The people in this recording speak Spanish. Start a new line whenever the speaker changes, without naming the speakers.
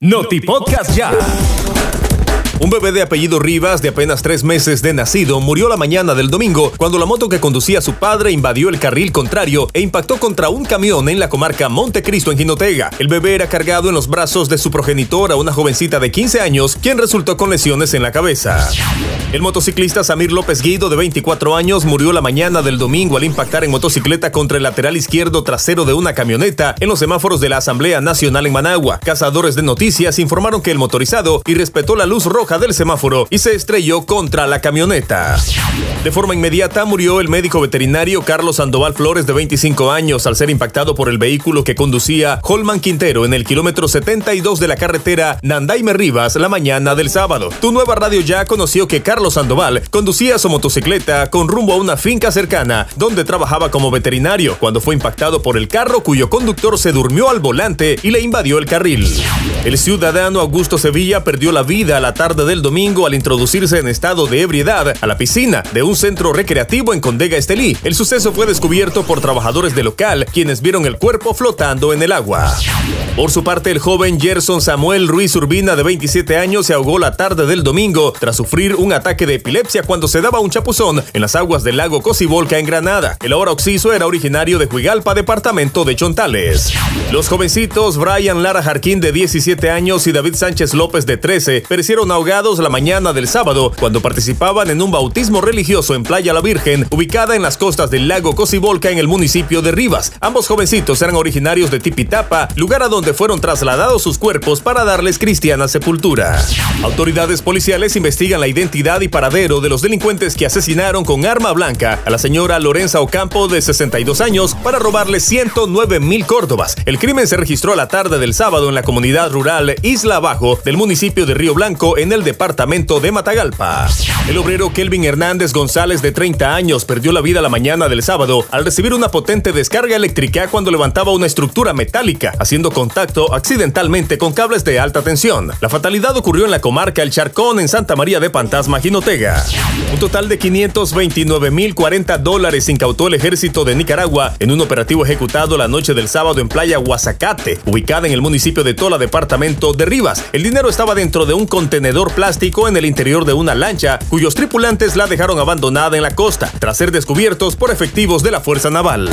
Noti Podcast Ya. Un bebé de apellido Rivas, de apenas tres meses de nacido, murió la mañana del domingo cuando la moto que conducía su padre invadió el carril contrario e impactó contra un camión en la comarca Montecristo, en Jinotega. El bebé era cargado en los brazos de su progenitora, una jovencita de 15 años, quien resultó con lesiones en la cabeza. El motociclista Samir López Guido, de 24 años, murió la mañana del domingo al impactar en motocicleta contra el lateral izquierdo trasero de una camioneta en los semáforos de la Asamblea Nacional en Managua. Cazadores de noticias informaron que el motorizado irrespetó la luz roja del semáforo y se estrelló contra la camioneta. De forma inmediata murió el médico veterinario Carlos Sandoval Flores de 25 años al ser impactado por el vehículo que conducía Holman Quintero en el kilómetro 72 de la carretera Nandaime Rivas la mañana del sábado. Tu nueva radio ya conoció que Carlos Sandoval conducía su motocicleta con rumbo a una finca cercana donde trabajaba como veterinario cuando fue impactado por el carro cuyo conductor se durmió al volante y le invadió el carril. El ciudadano Augusto Sevilla perdió la vida a la tarde del domingo al introducirse en estado de ebriedad a la piscina de un centro recreativo en Condega Estelí. El suceso fue descubierto por trabajadores del local, quienes vieron el cuerpo flotando en el agua. Por su parte, el joven Gerson Samuel Ruiz Urbina, de 27 años, se ahogó la tarde del domingo tras sufrir un ataque de epilepsia cuando se daba un chapuzón en las aguas del lago Cocibolca en Granada. El ahora occiso era originario de Huigalpa, departamento de Chontales. Los jovencitos Brian Lara Jarquín, de 17 años, y David Sánchez López, de 13, perecieron ahogados la mañana del sábado cuando participaban en un bautismo religioso en Playa La Virgen, ubicada en las costas del lago Cocibolca en el municipio de Rivas. Ambos jovencitos eran originarios de Tipitapa, lugar a donde fueron trasladados sus cuerpos para darles cristiana sepultura. Autoridades policiales investigan la identidad y paradero de los delincuentes que asesinaron con arma blanca a la señora Lorenza Ocampo de 62 años para robarle 109 mil córdobas. El crimen se registró a la tarde del sábado en la comunidad rural Isla Abajo del municipio de Río Blanco en el departamento de Matagalpa. El obrero Kelvin Hernández González de 30 años perdió la vida la mañana del sábado al recibir una potente descarga eléctrica cuando levantaba una estructura metálica, haciendo contacto accidentalmente con cables de alta tensión. La fatalidad ocurrió en la comarca El Charcón en Santa María de Pantasma, Un total de 529.040 dólares incautó el ejército de Nicaragua en un operativo ejecutado la noche del sábado en Playa Guazacate, ubicada en el municipio de Tola, departamento de Rivas. El dinero estaba dentro de un contenedor plástico en el interior de una lancha, cuyos tripulantes la dejaron abandonada en la costa, tras ser descubiertos por efectivos de la Fuerza Naval.